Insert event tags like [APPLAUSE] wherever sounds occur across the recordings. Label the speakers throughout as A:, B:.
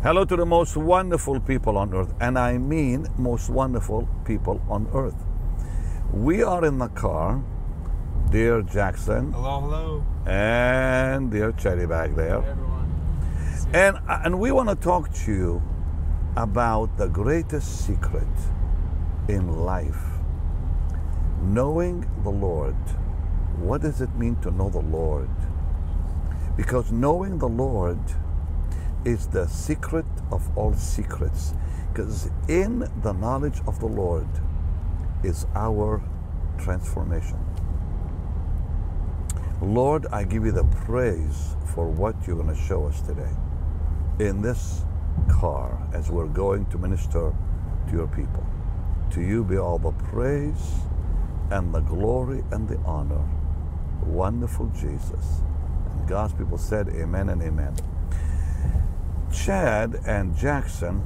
A: Hello to the most wonderful people on earth, and I mean most wonderful people on earth. We are in the car, dear Jackson,
B: Hello, hello.
A: and dear Cherry back there.
B: Hey, everyone.
A: And, and we want to talk to you about the greatest secret in life knowing the Lord. What does it mean to know the Lord? Because knowing the Lord is the secret of all secrets. Because in the knowledge of the Lord is our transformation. Lord, I give you the praise for what you're going to show us today in this car as we're going to minister to your people. To you be all the praise and the glory and the honor. Wonderful Jesus. And God's people said, Amen and Amen. Chad and Jackson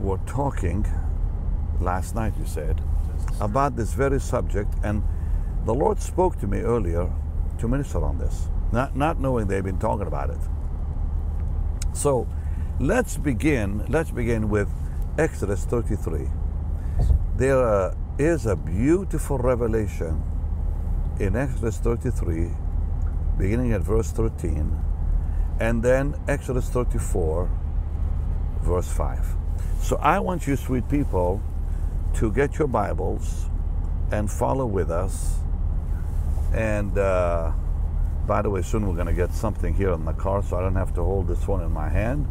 A: were talking last night, you said, about this very subject, and the Lord spoke to me earlier to minister on this, not, not knowing they've been talking about it. So let's begin. Let's begin with Exodus 33. There uh, a beautiful revelation in Exodus 33, beginning at verse 13, and then Exodus 34, verse 5. So I want you, sweet people, to get your Bibles and follow with us. And uh, by the way, soon we're going to get something here in the car, so I don't have to hold this one in my hand.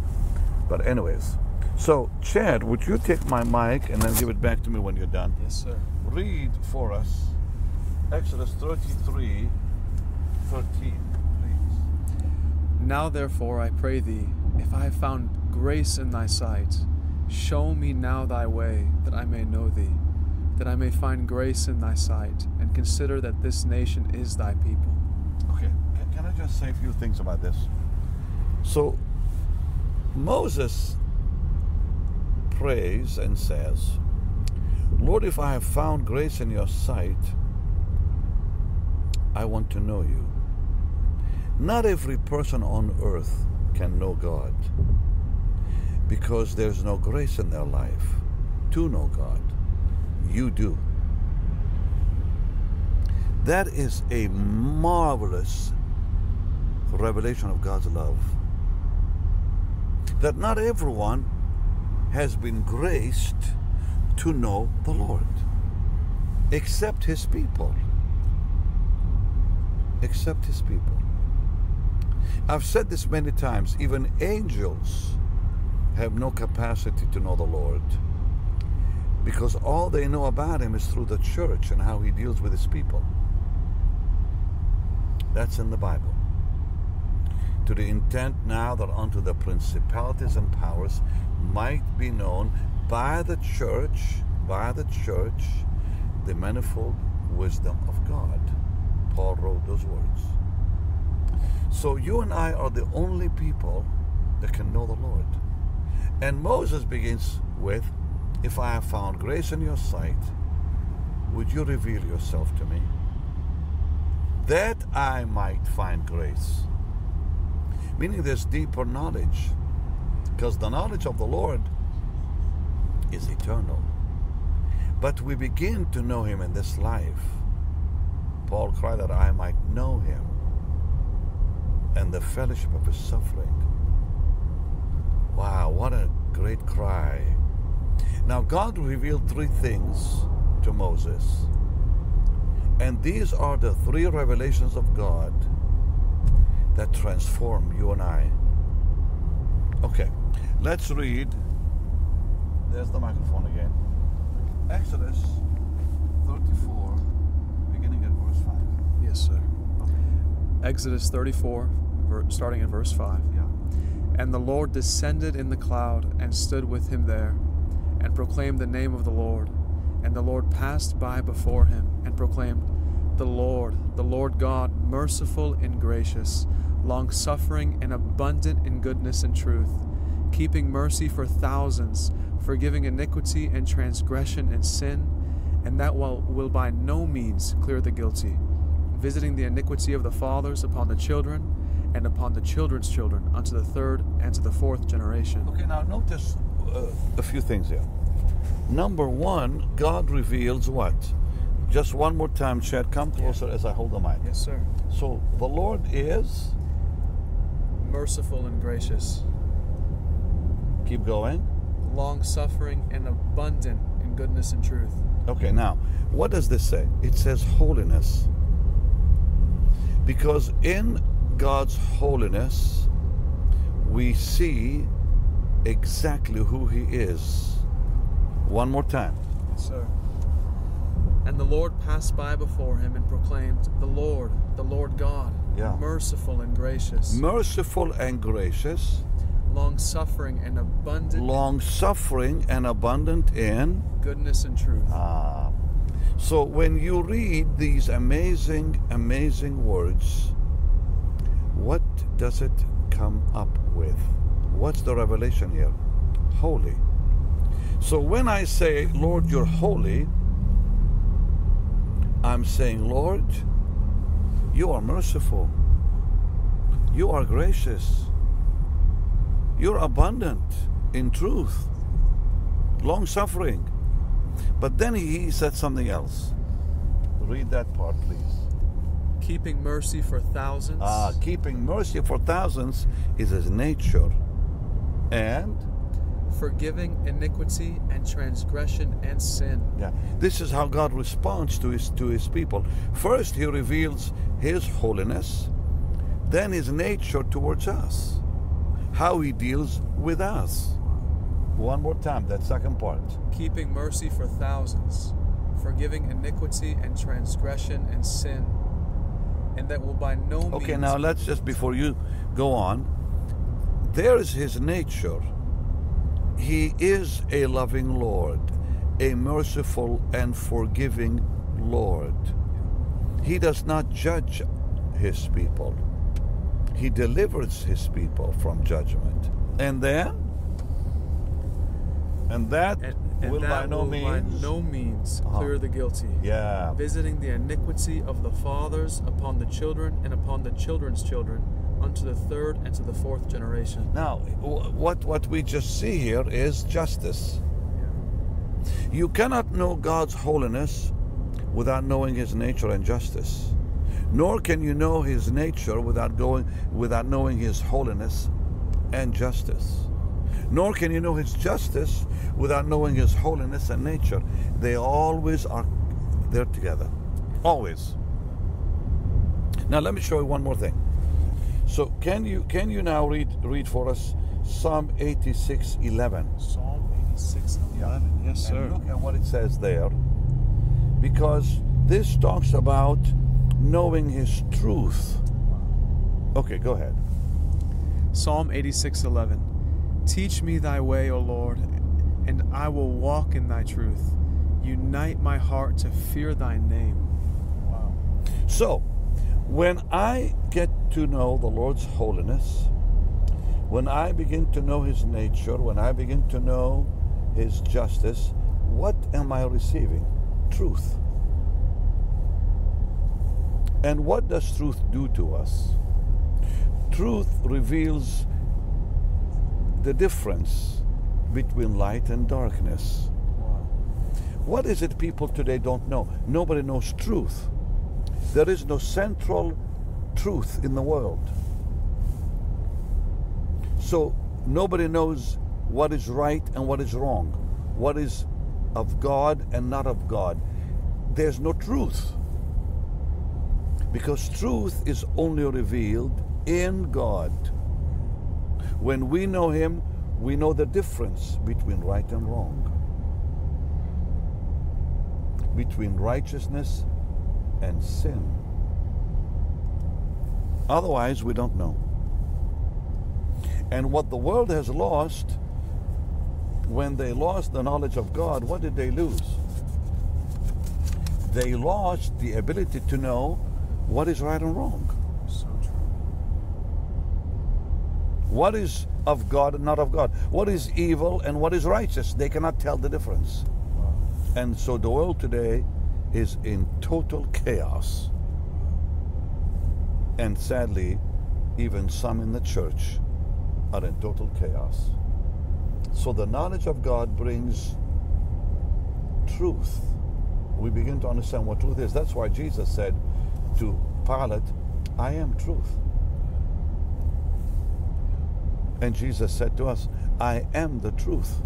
A: But, anyways, so Chad, would you take my mic and then give it back to me when you're done?
B: Yes, sir.
A: Read for us Exodus 33 13, please.
B: Now, therefore, I pray thee, if I have found grace in thy sight, show me now thy way, that I may know thee, that I may find grace in thy sight, and consider that this nation is thy people.
A: Okay, can, I just say a few things about this? So, Moses prays and says, Lord, if I have found grace in your sight, I want to know you. Not every person on earth can know God because there's no grace in their life to know God. You do. That is a marvelous revelation of God's love. That not everyone has been graced to know the Lord, except His people. Except His people. I've said this many times, even angels have no capacity to know the Lord because all they know about Him is through the church and how He deals with His people. That's in the Bible. To the intent now that unto the principalities and powers might be known by the church, by the church, the manifold wisdom of God. Paul wrote those words. So you and I are the only people that can know the Lord. And Moses begins with, If I have found grace in your sight, would you reveal yourself to me? That I might find grace. Meaning there's deeper knowledge. Because the knowledge of the Lord is eternal. But we begin to know Him in this life. Paul cried that I might know Him and the fellowship of His suffering. Wow, what a great cry. Now, God revealed three things to Moses. And these are the three revelations of God that transform you and I. Okay, let's read. There's the microphone again. Exodus 34, beginning at verse 5.
B: Yes, sir.
A: Okay.
B: Exodus 34, starting at verse 5.
A: Yeah.
B: And the Lord descended in the cloud and stood with him there, and proclaimed the name of the Lord. And the Lord passed by before him, and proclaimed, The Lord, the Lord God, merciful and gracious, long suffering and abundant in goodness and truth, keeping mercy for thousands, forgiving iniquity and transgression and sin, and that will, will by no means clear the guilty, visiting the iniquity of the fathers upon the children and upon the children's children, unto the third and to the fourth generation.
A: Okay, now notice uh, a few things here. Number one, God reveals what? Just one more time, Chad, come closer as I hold the mic.
B: Yes, sir.
A: So the Lord is,
B: Merciful and gracious,
A: keep going.
B: long suffering and abundant in goodness and truth.
A: Okay, now, what does this say? It says holiness. Because in God's holiness, we see exactly who He is. One more time.
B: Yes, sir. And the Lord passed by before him and proclaimed, The Lord, the Lord God,
A: Yeah.
B: merciful and gracious,
A: Merciful and gracious,
B: long suffering and abundant
A: long suffering and abundant in.
B: in goodness and truth.
A: Ah. So when you read these amazing, amazing words, what does it come up with? What's the revelation here? Holy. So when I say, Lord, you're holy, I'm saying, Lord, you are merciful. You are gracious. You're abundant in truth, long suffering. But then he said something else. Read that part, please.
B: Keeping mercy for thousands,
A: Ah, keeping mercy for thousands is his nature. And
B: forgiving iniquity and transgression and sin.
A: yeah, this is how God responds to his to his people. First he reveals his holiness, then his nature towards us. How he deals with us. One more time, that second part.
B: Keeping mercy for thousands, forgiving iniquity and transgression and sin. And that will by no means
A: Okay, now let's just before you go on. There is his nature. He is a loving Lord, a merciful and forgiving Lord. He does not judge his people. He delivers his people from judgment. And then and that
B: and, and
A: will
B: that
A: by no
B: will
A: means
B: by no means
A: Uh-huh.
B: clear the guilty.
A: yeah
B: visiting the iniquity of the fathers upon the children and upon the children's children unto the third and to the fourth generation.
A: Now, what what we just see here is justice. Yeah. You cannot know God's holiness without knowing his nature and justice. Nor can you know his nature without going without knowing his holiness and justice. Nor can you know his justice without knowing his holiness and nature. They always are they're together. Always. Now let me show you one more thing. So can you can you now read read for us Psalm 86 11?
B: Psalm 86 11. Yes,
A: And look at what it says there. Because this talks about knowing his truth. Okay, go ahead.
B: Psalm 86 11. Teach me thy way, O Lord, and I will walk in thy truth. Unite my heart to fear thy name. Wow.
A: So, when I get to know the Lord's holiness, when I begin to know his nature, when I begin to know his justice, what am I receiving? Truth. And what does truth do to us? Truth reveals the difference between light and darkness.
B: Wow.
A: What is it people today don't know? Nobody knows truth. There is no central truth in the world. So nobody knows what is right and what is wrong, what is of God and not of God. There's no truth. Because truth is only revealed in God. When we know Him, we know the difference between right and wrong, between righteousness and sin. Otherwise, we don't know. And what the world has lost, when they lost the knowledge of God, what did they lose? They lost the ability to know what is right and wrong,
B: So true.
A: What is of God and not of God, what is evil and what is righteous. They cannot tell the difference. And so the world today is in total chaos. And sadly, even some in the church are in total chaos. So the knowledge of God brings truth. We begin to understand what truth is. That's why Jesus said to Pilate, I am truth. And Jesus said to us, I am the truth.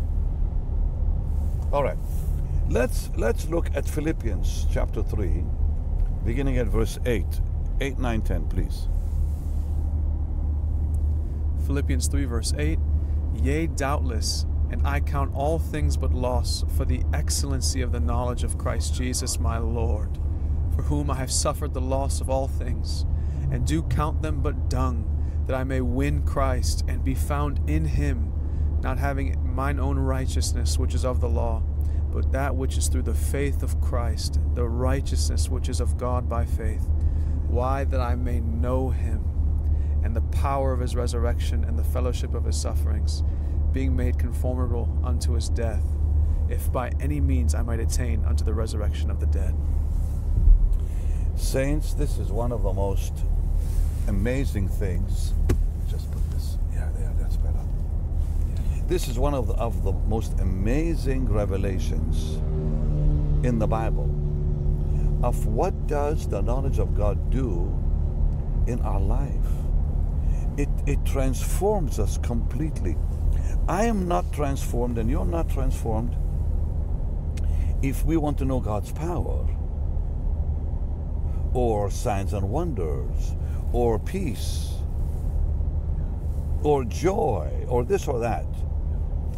A: All right. Let's let's look at Philippians chapter 3, beginning at verse 8. 8, 9, 10, please.
B: Philippians 3, verse 8 Yea, doubtless, and I count all things but loss for the excellency of the knowledge of Christ Jesus my Lord, for whom I have suffered the loss of all things, and do count them but dung, that I may win Christ and be found in him, not having mine own righteousness which is of the law, but that which is through the faith of Christ, the righteousness which is of God by faith. Why? That I may know him and the power of his resurrection and the fellowship of his sufferings, being made conformable unto his death, if by any means I might attain unto the resurrection of the dead.
A: Saints, this is one of the most amazing things. Just put this, yeah, there, that's better. This is one of the, of the most amazing revelations in the Bible of what does the knowledge of God do in our life. It, it transforms us completely. I am not transformed and you're not transformed if we want to know God's power or signs and wonders or peace or joy or this or that.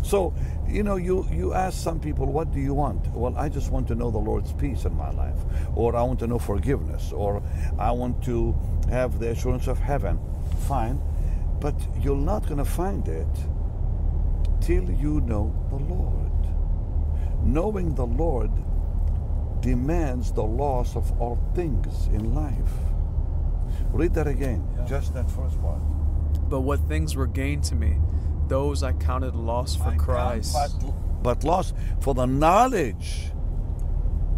A: So, you know, you, you ask some people, what do you want? Well, I just want to know the Lord's peace in my life, or I want to know forgiveness, or I want to have the assurance of heaven. Fine, but you're not going to find it till you know the Lord. Knowing the Lord demands the loss of all things in life. Read that again,
B: Yeah.
A: just that first part.
B: But what things were gained to me, those I counted loss for
A: I
B: Christ.
A: But, but lost for the knowledge,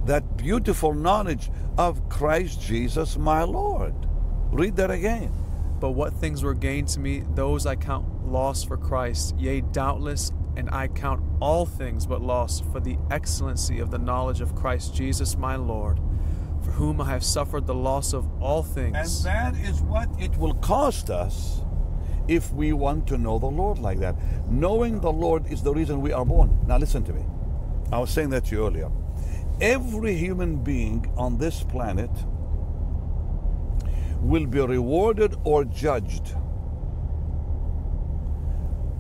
A: that beautiful knowledge of Christ Jesus my Lord. Read that again.
B: But what things were gained to me, those I count loss for Christ. Yea, doubtless, and I count all things but loss for the excellency of the knowledge of Christ Jesus my Lord, for whom I have suffered the loss of all things.
A: And that is what it will cost us if we want to know the Lord like that. Knowing the Lord is the reason we are born. Now, listen to me. I was saying that to you earlier. Every human being on this planet will be rewarded or judged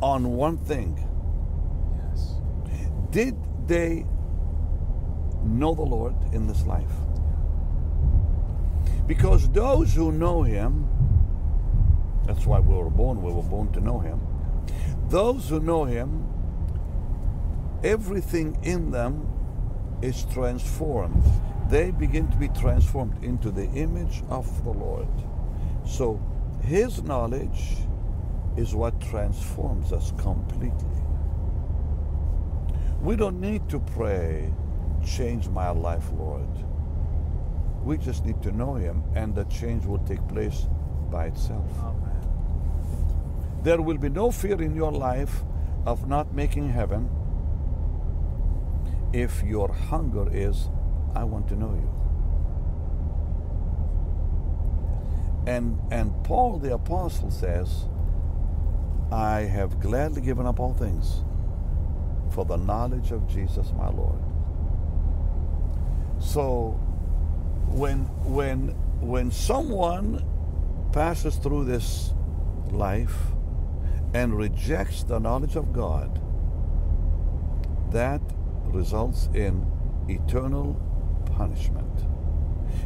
A: on one thing
B: Yes.
A: did they know the Lord in this life? Because those who know Him, that's why we were born, we were born to know Him. Those who know Him, everything in them is transformed. They begin to be transformed into the image of the Lord. So His knowledge is what transforms us completely. We don't need to pray, change my life, Lord. We just need to know Him, and the change will take place by itself.
B: Oh, Amen.
A: There will be no fear in your life of not making heaven if your hunger is, I want to know you. And, and Paul the Apostle says, I have gladly given up all things for the knowledge of Jesus my Lord. So when when when someone passes through this life and rejects the knowledge of God, that results in eternal punishment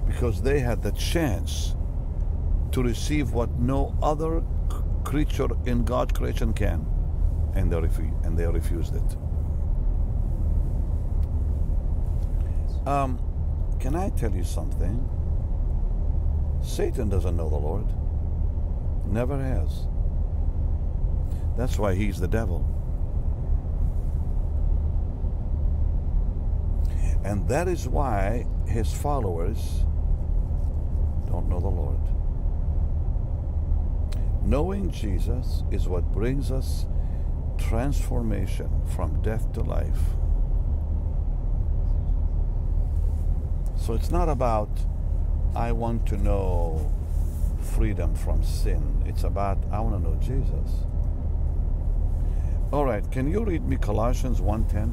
A: because they had the chance to receive what no other creature in God's creation can, and they, refu- and they refused it. Um, can I tell you something? Satan doesn't know the Lord. Never has. That's why he's the devil. And that is why his followers don't know the Lord. Knowing Jesus is what brings us transformation from death to life. So it's not about, I want to know freedom from sin. It's about, I want to know Jesus. All right, can you read me Colossians 1.10?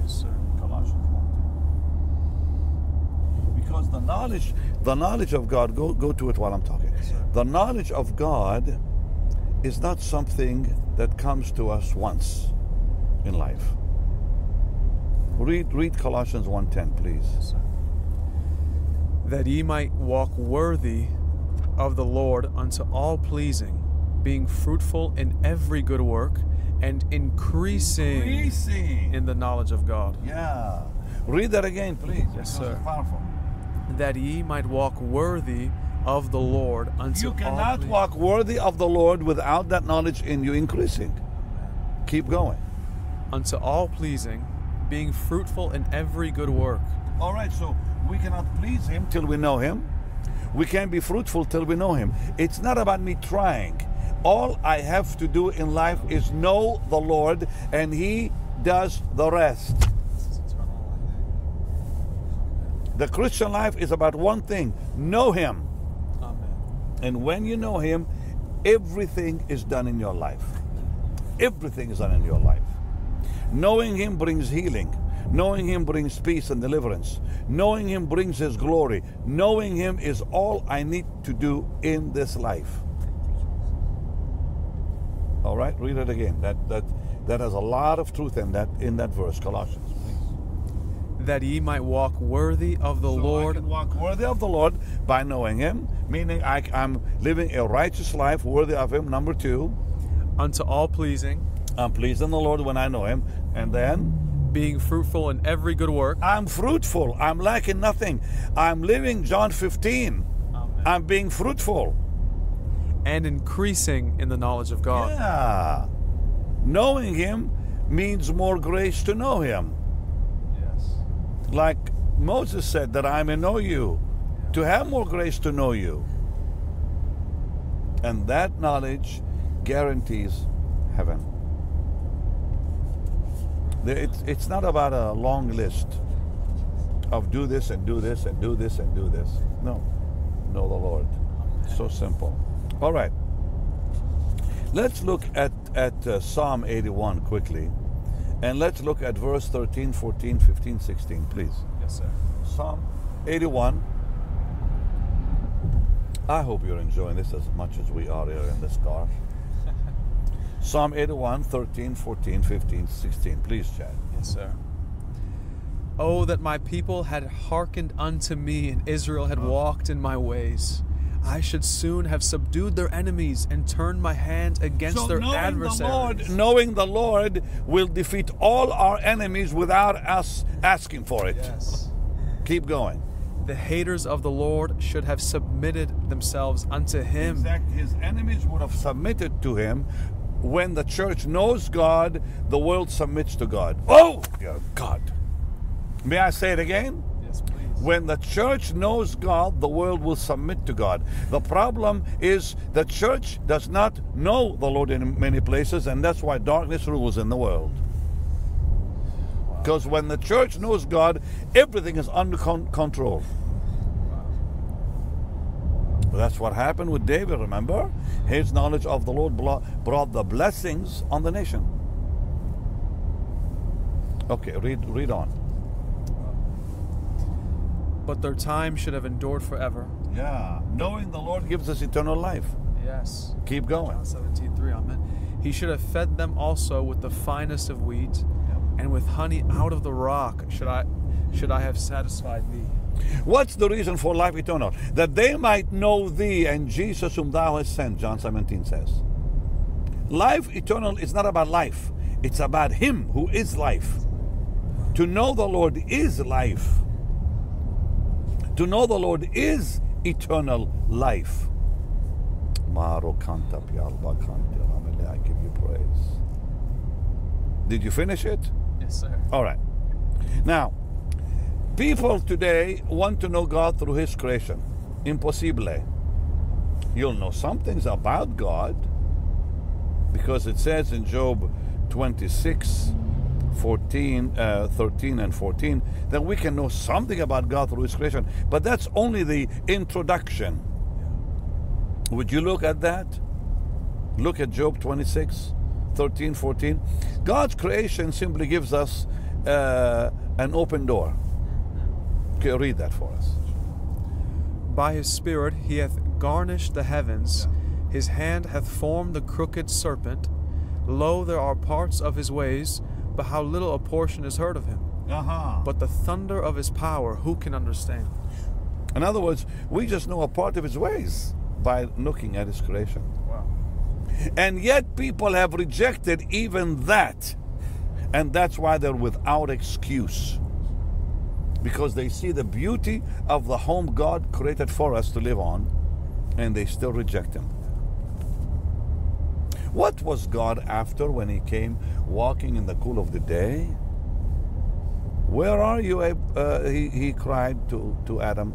B: Yes, sir.
A: Colossians 1.10. Because the knowledge, the knowledge of God, go, go to it while I'm talking.
B: Yes, sir.
A: The knowledge of God is not something that comes to us once in life. Read, read Colossians 1.10, please.
B: Yes, sir. That ye might walk worthy of the Lord unto all pleasing, being fruitful in every good work, and increasing
A: Increasing.
B: in the knowledge of God.
A: Yeah. Read that again, please. Yes,
B: sir.
A: Powerful.
B: That ye might walk worthy of the Lord unto all
A: pleasing.
B: You cannot
A: walk worthy of the Lord without that knowledge in you increasing. Keep going.
B: unto all pleasing, being fruitful in every good work.
A: All right, so we cannot please Him till we know Him. We can't be fruitful till we know Him. It's not about me trying. All I have to do in life is know the Lord, and He does the rest. The Christian life is about one thing know Him.
B: Amen.
A: And when you know Him, everything is done in your life. Everything is done in your life. Knowing Him brings healing. Knowing Him brings peace and deliverance. Knowing Him brings His glory. Knowing Him is all I need to do in this life. All right, read it again. That that that has a lot of truth in that in that verse, Colossians. Please.
B: That ye might walk worthy of the
A: So I
B: Lord
A: can walk worthy of the Lord by knowing Him, meaning I, I'm living a righteous life worthy of Him. Number two,
B: unto all pleasing,
A: I'm pleased in the Lord when I know Him, and then
B: being fruitful in every good work.
A: I'm fruitful. I'm lacking nothing. I'm living John 15.
B: Amen.
A: I'm being fruitful.
B: and increasing in the knowledge of God.
A: Yeah. Knowing Him means more grace to know Him.
B: Yes.
A: Like Moses said, that I may know you, to have more grace to know you. And that knowledge guarantees heaven. It's, it's not about a long list of do this and do this and do this and do this. No. Know the Lord. So simple. All right. Let's look at, at uh, Psalm 81 quickly. And let's look at verse 13, 14, 15, 16, please.
B: Yes, sir.
A: Psalm 81. I hope you're enjoying this as much as we are here in this car. Psalm 81, 13, 14, 15, 16. Please, Chad.
B: Yes, sir. Oh, that my people had hearkened unto me, and Israel had ah. walked in my ways. I should soon have subdued their enemies and turned my hand against
A: So
B: their
A: knowing
B: adversaries.
A: the Lord, knowing the Lord will defeat all our enemies without us asking for it.
B: Yes.
A: Keep going.
B: The haters of the Lord should have submitted themselves unto him.
A: Exactly. His enemies would have submitted to him. When the church knows God, the world submits to God. Oh, God. May I say it again?
B: Yes, please.
A: When the church knows God, the world will submit to God. The problem is the church does not know the Lord in many places, and that's why darkness rules in the world. Because when the church knows God, everything is under con- control. That's what happened with David, remember? His knowledge of the Lord brought the blessings on the nation. Okay, read, read on.
B: But their time should have endured forever.
A: Yeah, knowing the Lord gives us eternal life.
B: Yes.
A: Keep going.
B: John 17, 3, amen. He should have fed them also with the finest of wheat, and with honey out of the rock should I should I have satisfied thee.
A: What's the reason for life eternal? That they might know thee and Jesus whom thou hast sent, John 17 says. Life eternal is not about life, it's about Him who is life. To know the Lord is life. To know the Lord is eternal life. Maro kanta pialba kanti ramele, I give you praise. Did you finish it?
B: Yes, sir.
A: All right. Now, people today want to know God through His creation. Impossible. You'll know some things about God because it says in Job 26 14, uh, 13 and 14 that we can know something about God through His creation, but that's only the introduction. Would you look at that? Look at Job 26 13, 14. God's creation simply gives us uh, an open door. Read that for us.
B: By his Spirit he hath garnished the heavens, his hand hath formed the crooked serpent. Lo, there are parts of his ways, but how little a portion is heard of him.
A: Uh-huh.
B: But the thunder of his power, who can understand?
A: In other words, we just know a part of his ways by looking at his creation.
B: Wow.
A: And yet people have rejected even that. And that's why they're without excuse. Because they see the beauty of the home God created for us to live on, and they still reject Him. What was God after when He came walking in the cool of the day? Where are you? Uh, he, he cried to, to Adam.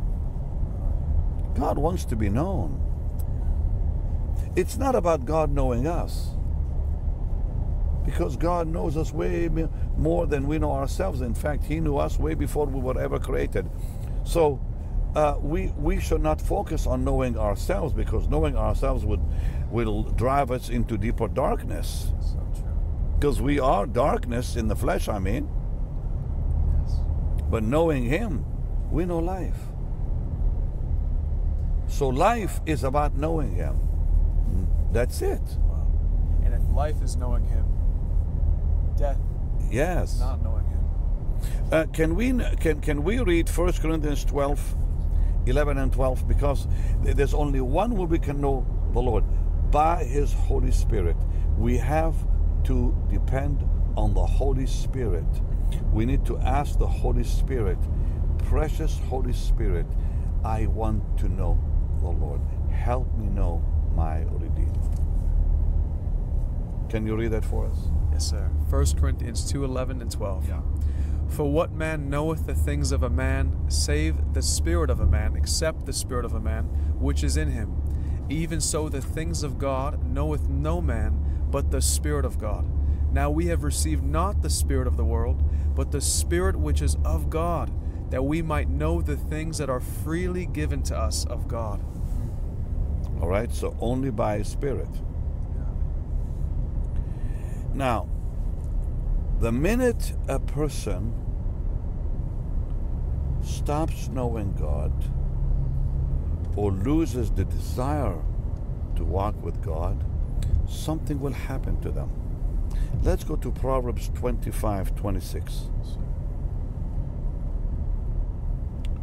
A: God wants to be known. It's not about God knowing us. Because God knows us way more than we know ourselves. In fact, He knew us way before we were ever created. So uh, we we should not focus on knowing ourselves because knowing ourselves would will drive us into deeper darkness.
B: So true.
A: Because we are darkness in the flesh. I mean,
B: Yes.
A: but knowing Him, we know life. So life is about knowing Him. That's it.
B: Wow. And if life is knowing him, death
A: Yes.
B: not knowing him.
A: Uh, can we can can we read 1 Corinthians 12, 11 and 12? Because there's only one way we can know the Lord by His Holy Spirit. We have to depend on the Holy Spirit. We need to ask the Holy Spirit, precious Holy Spirit, I want to know the Lord. Help me know my Redeemer. Can you read that for us?
B: Yes, sir. 1 Corinthians 2 11 and 12. Yeah. For what man knoweth the things of a man, save the spirit of a man, except the spirit of a man which is in him? Even so, the things of God knoweth no man, but the Spirit of God. Now we have received not the Spirit of the world, but the Spirit which is of God, that we might know the things that are freely given to us of God.
A: All right, so only by Spirit. Now, the minute a person stops knowing God or loses the desire to walk with God, something will happen to them. Let's go to Proverbs 25 26.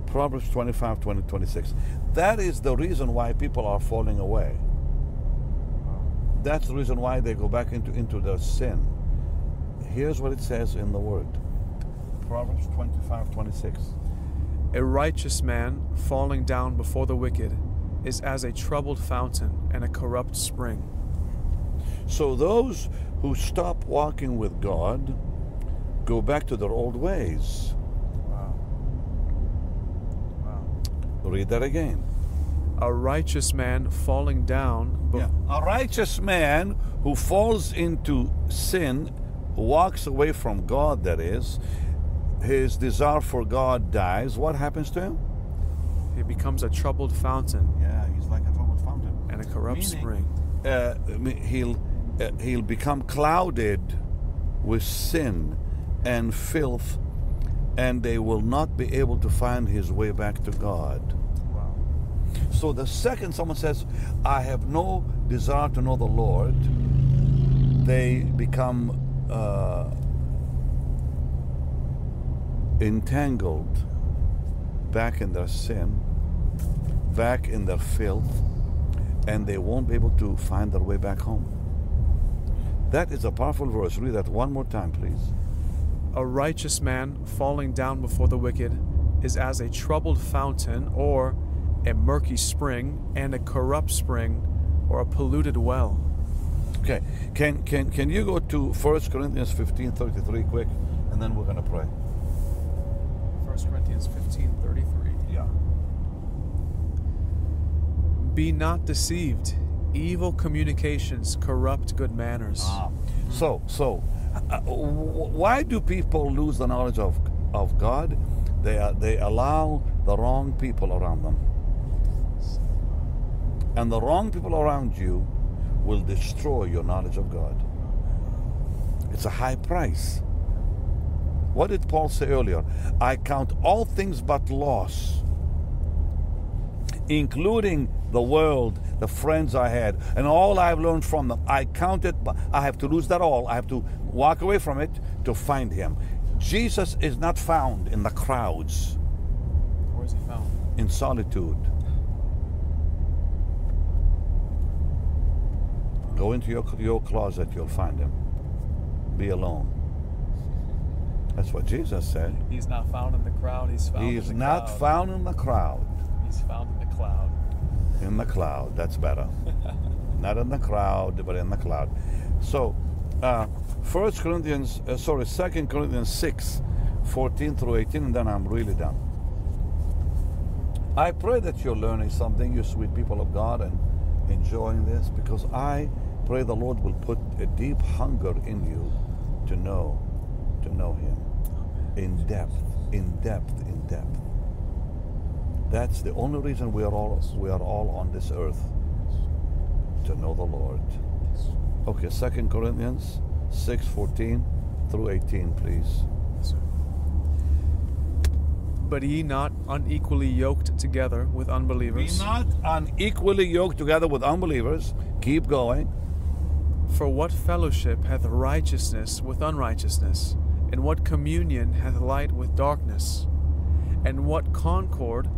A: Proverbs 25 20, 26. That is the reason why people are falling away. That's the reason why they go back into, into their sin. Here's what it says in the Word Proverbs 25 26.
B: A righteous man falling down before the wicked is as a troubled fountain and a corrupt spring.
A: So those who stop walking with God go back to their old ways.
B: Wow. Wow.
A: Read that again.
B: A righteous man falling down bef-
A: A righteous man who falls into sin, walks away from God, that is, his desire for God dies. What happens to him?
B: he becomes a troubled fountain
A: Yeah, he's like a troubled fountain.
B: and a corrupt
A: Meaning-
B: spring.
A: uh, he'll uh, he'll become clouded with sin and filth, and they will not be able to find his way back to God. So the second someone says, "I have no desire to know the Lord," they become uh, entangled back in their sin, back in their filth, and they won't be able to find their way back home. That is a powerful verse. Read that one more time, please.
B: A righteous man falling down before the wicked is as a troubled fountain or a murky spring and a corrupt spring or a polluted well.
A: Okay, can can can you go to 1 Corinthians 15, 33 quick, and then we're gonna pray.
B: 1 Corinthians 15 33.
A: Yeah.
B: Be not deceived. Evil communications corrupt good manners.
A: Ah, so, so, uh, why do people lose the knowledge of, of God? They, are, they allow the wrong people around them. And the wrong people around you will destroy your knowledge of God. It's a high price. What did Paul say earlier? I count all things but loss, including the world, the friends I had, and all I've learned from them. I count it, but I have to lose that all. I have to walk away from it to find Him. Jesus is not found in the crowds,
B: Where is he found?
A: in solitude. Go into your, your closet, you'll find Him. Be alone. That's what Jesus said.
B: He's not found in the crowd. He's found
A: He is
B: in the
A: not
B: cloud.
A: found in the crowd.
B: He's found in the cloud.
A: In the cloud. That's better. [LAUGHS] not in the crowd, but in the cloud. So, uh, 1 Corinthians, uh, sorry, 2 Corinthians 6, 14 through 18, and then I'm really done. I pray that you're learning something, you sweet people of God, and enjoying this because I pray the Lord will put a deep hunger in you to know, to know Him in depth, in depth, in depth. That's the only reason we are all we are all on this earth to know the Lord. Okay, Second Corinthians 6, 14 through 18, please.
B: But ye not unequally yoked together with unbelievers.
A: Be not unequally yoked together with unbelievers. Keep going.
B: For what fellowship hath righteousness with unrighteousness? And what communion hath light with darkness? And what concord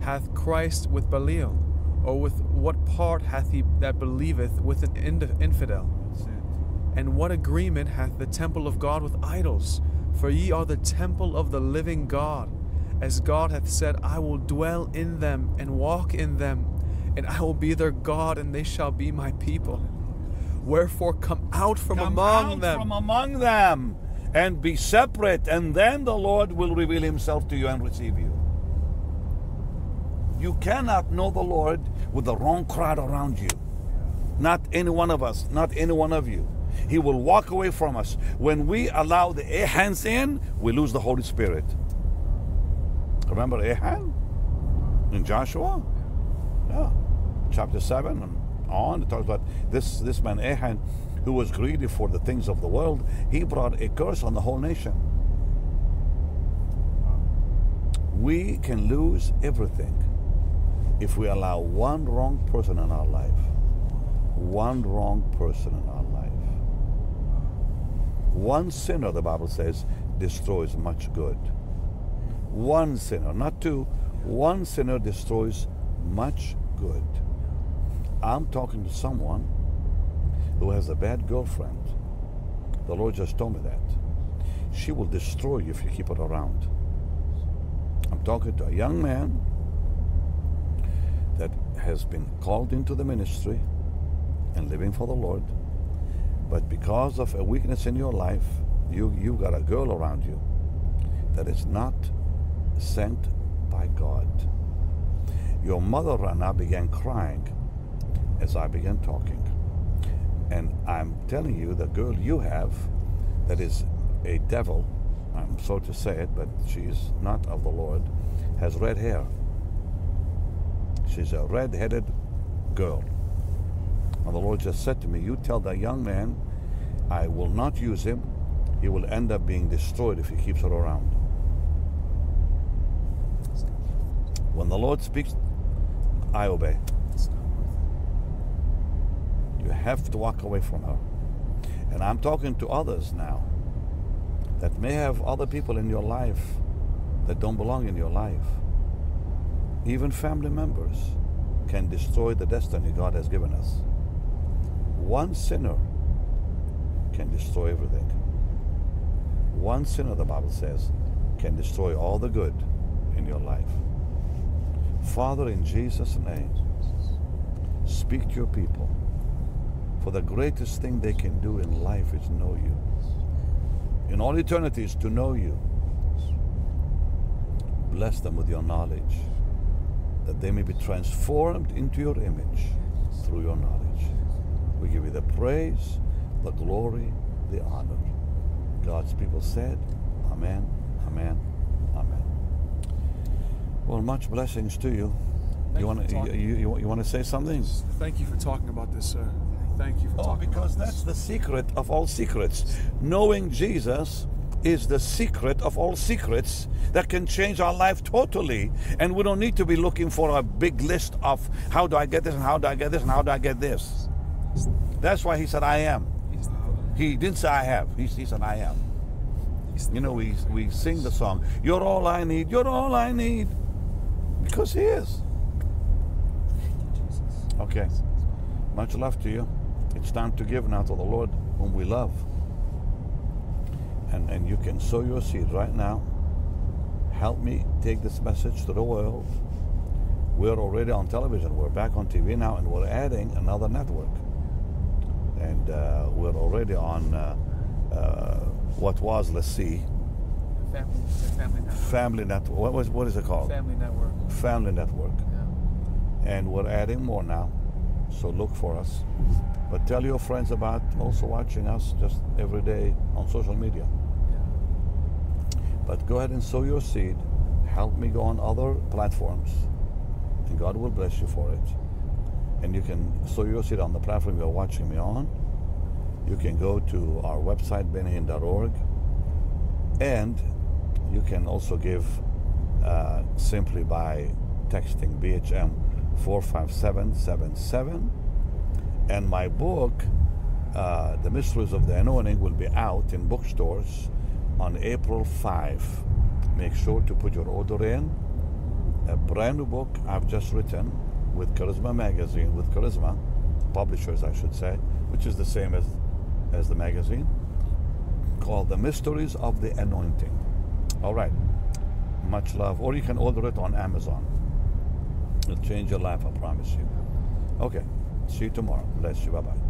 B: hath Christ with Belial? Or with what part hath he that believeth with an infidel? And what agreement hath the temple of God with idols? For ye are the temple of the living God. As God hath said, I will dwell in them and walk in them, and I will be their God, and they shall be my people. Wherefore come out from
A: Come
B: among
A: out
B: them.
A: from among them and be separate, and then the Lord will reveal himself to you and receive you. You cannot know the Lord with the wrong crowd around you. Not any one of us, not any one of you. He will walk away from us. When we allow the Achans in, we lose the Holy Spirit. Remember Achan in Joshua? Yeah. Chapter 7 and on, it talks about this, this man Achan who was greedy for the things of the world. He brought a curse on the whole nation. We can lose everything if we allow one wrong person in our life. One wrong person in our life. One sinner, the Bible says, destroys much good. One sinner, not two, one sinner destroys much good. I'm talking to someone who has a bad girlfriend. The Lord just told me that. She will destroy you if you keep her around. I'm talking to a young man that has been called into the ministry and living for the Lord. But because of a weakness in your life, you you got a girl around you that is not sent by God. Your mother and I began crying as I began talking. And I'm telling you, the girl you have that is a devil, I'm so to say it, but she's not of the Lord, has red hair. She's a red headed girl. And the Lord just said to me, You tell that young man, I will not use him. He will end up being destroyed if he keeps her around. When the Lord speaks, I obey. You have to walk away from her. And I'm talking to others now that may have other people in your life that don't belong in your life. Even family members can destroy the destiny God has given us. One sinner can destroy everything. One sinner, the Bible says, can destroy all the good in your life. Father, in Jesus' name, speak to your people. For the greatest thing they can do in life is know you. In all eternity is to know you. Bless them with your knowledge. that they may be transformed into your image through your knowledge. We give you the praise, the glory, the honor. God's people said, Amen, Amen, Amen. Well, much blessings to you.
B: Thank
A: you want to you, you, you, you want to say something?
B: Thank you for talking about this, sir. Thank you for
A: Oh, because that's the secret of all secrets. Knowing Jesus is the secret of all secrets that can change our life totally. And we don't need to be looking for a big list of how do I get this and how do I get this and how do I get this. That's why he said, I am. He didn't say I have. He, he said, I am. You know, we, we sing the song, You're all I need, you're all I need. Because he is. Okay. Much love to you. It's time to give now to the Lord whom we love. And, and you can sow your seed right now. Help me take this message to the world. We're already on television. We're back on TV now, and we're adding another network. And uh, we're already on uh, uh, what was, let's see,
B: family, family network.
A: Family Network. What, was, what is it called?
B: Family network.
A: Family Network.
B: Yeah.
A: and we're adding more now. So look for us. But tell your friends about also watching us just every day on social media. But go ahead and sow your seed. Help me go on other platforms, and God will bless you for it. And you can sow your seed on the platform you're watching me on. You can go to our website, bennyhinn.org, and you can also give uh, simply by texting BHM 45777. And my book, uh, The Mysteries of the Anointing, will be out in bookstores on April 5. Make sure to put your order in. A brand new book I've just written with Charisma Magazine, with Charisma Publishers, I should say, which is the same as, as the magazine, called The Mysteries of the Anointing. All right. Much love. Or you can order it on Amazon. It'll change your life, I promise you. Okay. See you tomorrow. Bless you. Bye bye.